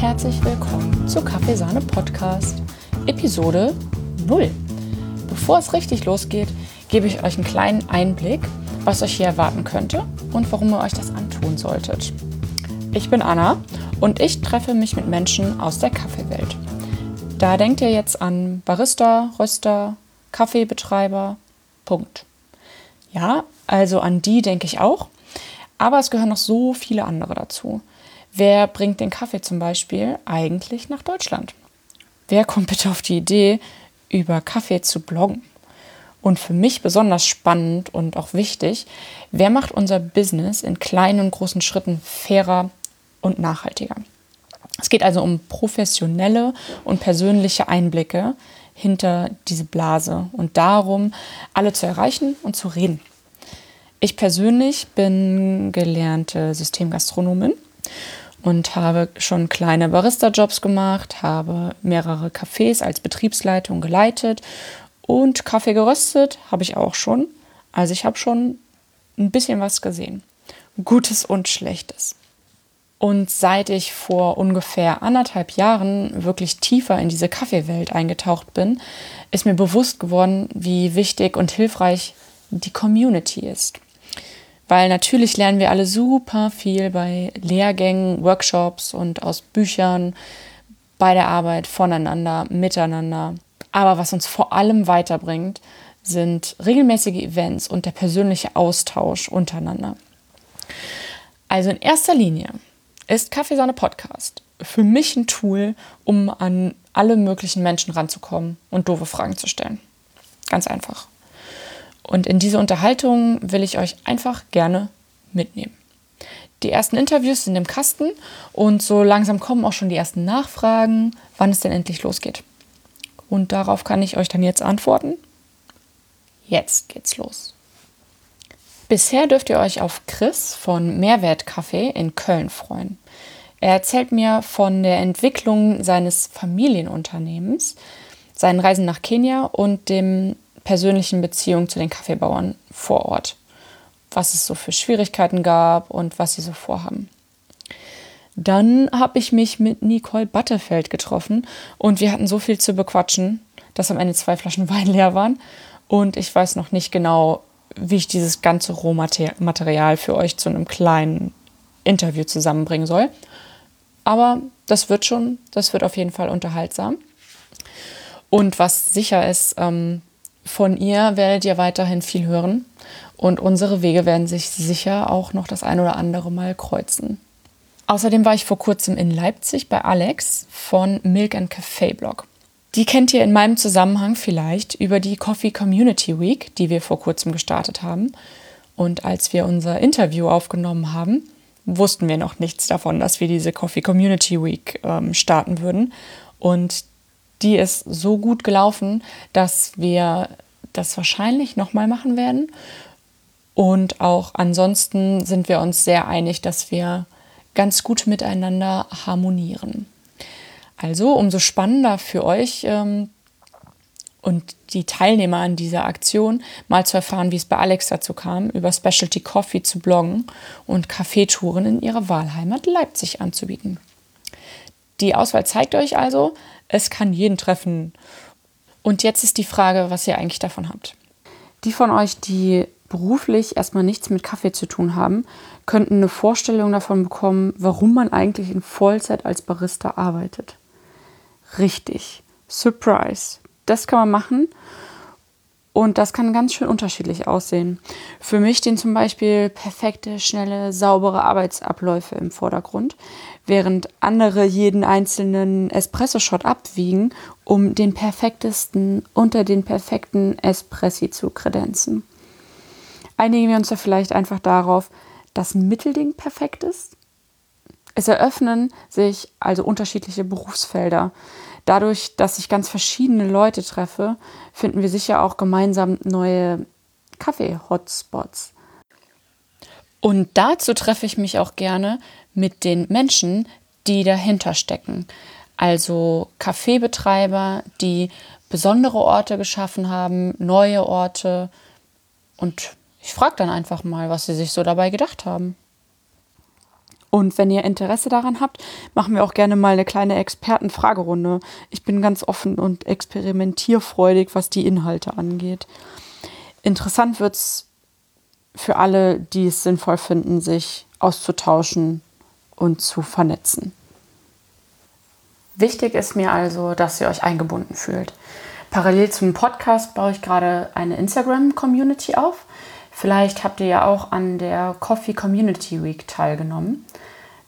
herzlich willkommen zu Kaffeesahne Podcast, Episode 0. Bevor es richtig losgeht, gebe ich euch einen kleinen Einblick, was euch hier erwarten könnte und warum ihr euch das antun solltet. Ich bin Anna und ich treffe mich mit Menschen aus der Kaffeewelt. Da denkt ihr jetzt an Barista, Röster, Kaffeebetreiber, Punkt. Ja, also an die denke ich auch, aber es gehören noch so viele andere dazu. Wer bringt den Kaffee zum Beispiel eigentlich nach Deutschland? Wer kommt bitte auf die Idee, über Kaffee zu bloggen? Und für mich besonders spannend und auch wichtig, wer macht unser Business in kleinen und großen Schritten fairer und nachhaltiger? Es geht also um professionelle und persönliche Einblicke hinter diese Blase und darum, alle zu erreichen und zu reden. Ich persönlich bin gelernte Systemgastronomin und habe schon kleine Barista-Jobs gemacht, habe mehrere Cafés als Betriebsleitung geleitet und Kaffee geröstet habe ich auch schon. Also ich habe schon ein bisschen was gesehen. Gutes und Schlechtes. Und seit ich vor ungefähr anderthalb Jahren wirklich tiefer in diese Kaffeewelt eingetaucht bin, ist mir bewusst geworden, wie wichtig und hilfreich die Community ist. Weil natürlich lernen wir alle super viel bei Lehrgängen, Workshops und aus Büchern, bei der Arbeit, voneinander, miteinander. Aber was uns vor allem weiterbringt, sind regelmäßige Events und der persönliche Austausch untereinander. Also in erster Linie ist Kaffeesahne Podcast für mich ein Tool, um an alle möglichen Menschen ranzukommen und doofe Fragen zu stellen. Ganz einfach. Und in diese Unterhaltung will ich euch einfach gerne mitnehmen. Die ersten Interviews sind im Kasten und so langsam kommen auch schon die ersten Nachfragen, wann es denn endlich losgeht. Und darauf kann ich euch dann jetzt antworten. Jetzt geht's los. Bisher dürft ihr euch auf Chris von Mehrwertkaffee in Köln freuen. Er erzählt mir von der Entwicklung seines Familienunternehmens, seinen Reisen nach Kenia und dem persönlichen Beziehung zu den Kaffeebauern vor Ort. Was es so für Schwierigkeiten gab und was sie so vorhaben. Dann habe ich mich mit Nicole Battefeld getroffen und wir hatten so viel zu bequatschen, dass am Ende zwei Flaschen Wein leer waren. Und ich weiß noch nicht genau, wie ich dieses ganze Rohmaterial für euch zu einem kleinen Interview zusammenbringen soll. Aber das wird schon, das wird auf jeden Fall unterhaltsam. Und was sicher ist, ähm, von ihr werdet ihr weiterhin viel hören und unsere Wege werden sich sicher auch noch das ein oder andere Mal kreuzen. Außerdem war ich vor kurzem in Leipzig bei Alex von Milk and Café Blog. Die kennt ihr in meinem Zusammenhang vielleicht über die Coffee Community Week, die wir vor kurzem gestartet haben. Und als wir unser Interview aufgenommen haben, wussten wir noch nichts davon, dass wir diese Coffee Community Week ähm, starten würden. Und die ist so gut gelaufen, dass wir das wahrscheinlich nochmal machen werden. Und auch ansonsten sind wir uns sehr einig, dass wir ganz gut miteinander harmonieren. Also umso spannender für euch ähm, und die Teilnehmer an dieser Aktion mal zu erfahren, wie es bei Alex dazu kam, über Specialty Coffee zu bloggen und Kaffeetouren in ihrer Wahlheimat Leipzig anzubieten. Die Auswahl zeigt euch also, es kann jeden treffen. Und jetzt ist die Frage, was ihr eigentlich davon habt. Die von euch, die beruflich erstmal nichts mit Kaffee zu tun haben, könnten eine Vorstellung davon bekommen, warum man eigentlich in Vollzeit als Barista arbeitet. Richtig. Surprise. Das kann man machen und das kann ganz schön unterschiedlich aussehen. Für mich stehen zum Beispiel perfekte, schnelle, saubere Arbeitsabläufe im Vordergrund, während andere jeden einzelnen Espresso-Shot abwiegen, um den perfektesten unter den perfekten Espressi zu kredenzen. Einigen wir uns da vielleicht einfach darauf, dass ein Mittelding perfekt ist? Es eröffnen sich also unterschiedliche Berufsfelder. Dadurch, dass ich ganz verschiedene Leute treffe, finden wir sicher auch gemeinsam neue Kaffee-Hotspots. Und dazu treffe ich mich auch gerne mit den Menschen, die dahinter stecken. Also Kaffeebetreiber, die besondere Orte geschaffen haben, neue Orte. Und ich frage dann einfach mal, was sie sich so dabei gedacht haben. Und wenn ihr Interesse daran habt, machen wir auch gerne mal eine kleine Expertenfragerunde. Ich bin ganz offen und experimentierfreudig, was die Inhalte angeht. Interessant wird es für alle, die es sinnvoll finden, sich auszutauschen und zu vernetzen. Wichtig ist mir also, dass ihr euch eingebunden fühlt. Parallel zum Podcast baue ich gerade eine Instagram-Community auf. Vielleicht habt ihr ja auch an der Coffee Community Week teilgenommen.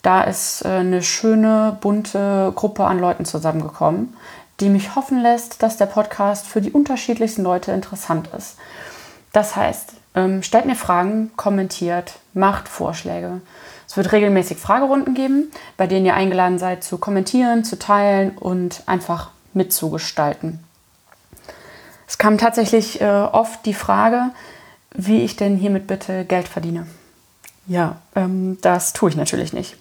Da ist äh, eine schöne, bunte Gruppe an Leuten zusammengekommen, die mich hoffen lässt, dass der Podcast für die unterschiedlichsten Leute interessant ist. Das heißt, ähm, stellt mir Fragen, kommentiert, macht Vorschläge. Es wird regelmäßig Fragerunden geben, bei denen ihr eingeladen seid zu kommentieren, zu teilen und einfach mitzugestalten. Es kam tatsächlich äh, oft die Frage, wie ich denn hiermit bitte Geld verdiene. Ja, ähm, das tue ich natürlich nicht.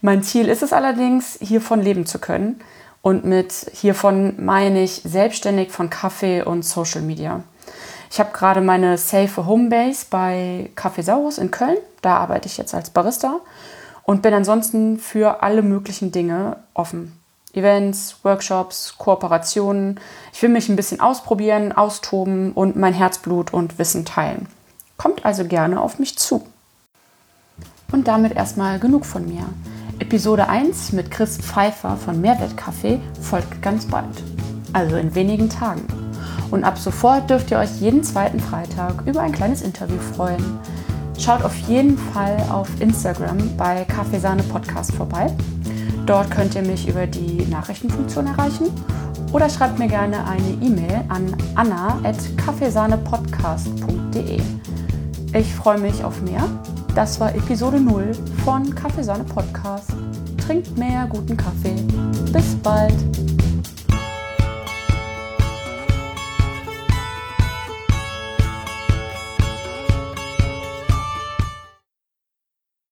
Mein Ziel ist es allerdings, hiervon leben zu können. Und mit hiervon meine ich selbstständig von Kaffee und Social Media. Ich habe gerade meine safe Homebase bei Kaffeesaurus in Köln. Da arbeite ich jetzt als Barista und bin ansonsten für alle möglichen Dinge offen. Events, Workshops, Kooperationen. Ich will mich ein bisschen ausprobieren, austoben und mein Herzblut und Wissen teilen. Kommt also gerne auf mich zu. Und damit erstmal genug von mir. Episode 1 mit Chris Pfeiffer von Mehrwertkaffee folgt ganz bald. Also in wenigen Tagen. Und ab sofort dürft ihr euch jeden zweiten Freitag über ein kleines Interview freuen. Schaut auf jeden Fall auf Instagram bei Kaffeesahne Podcast vorbei. Dort könnt ihr mich über die Nachrichtenfunktion erreichen oder schreibt mir gerne eine E-Mail an anna.kaffeesahnepodcast.de. Ich freue mich auf mehr. Das war Episode 0 von Kaffeesahne Podcast. Trinkt mehr guten Kaffee. Bis bald.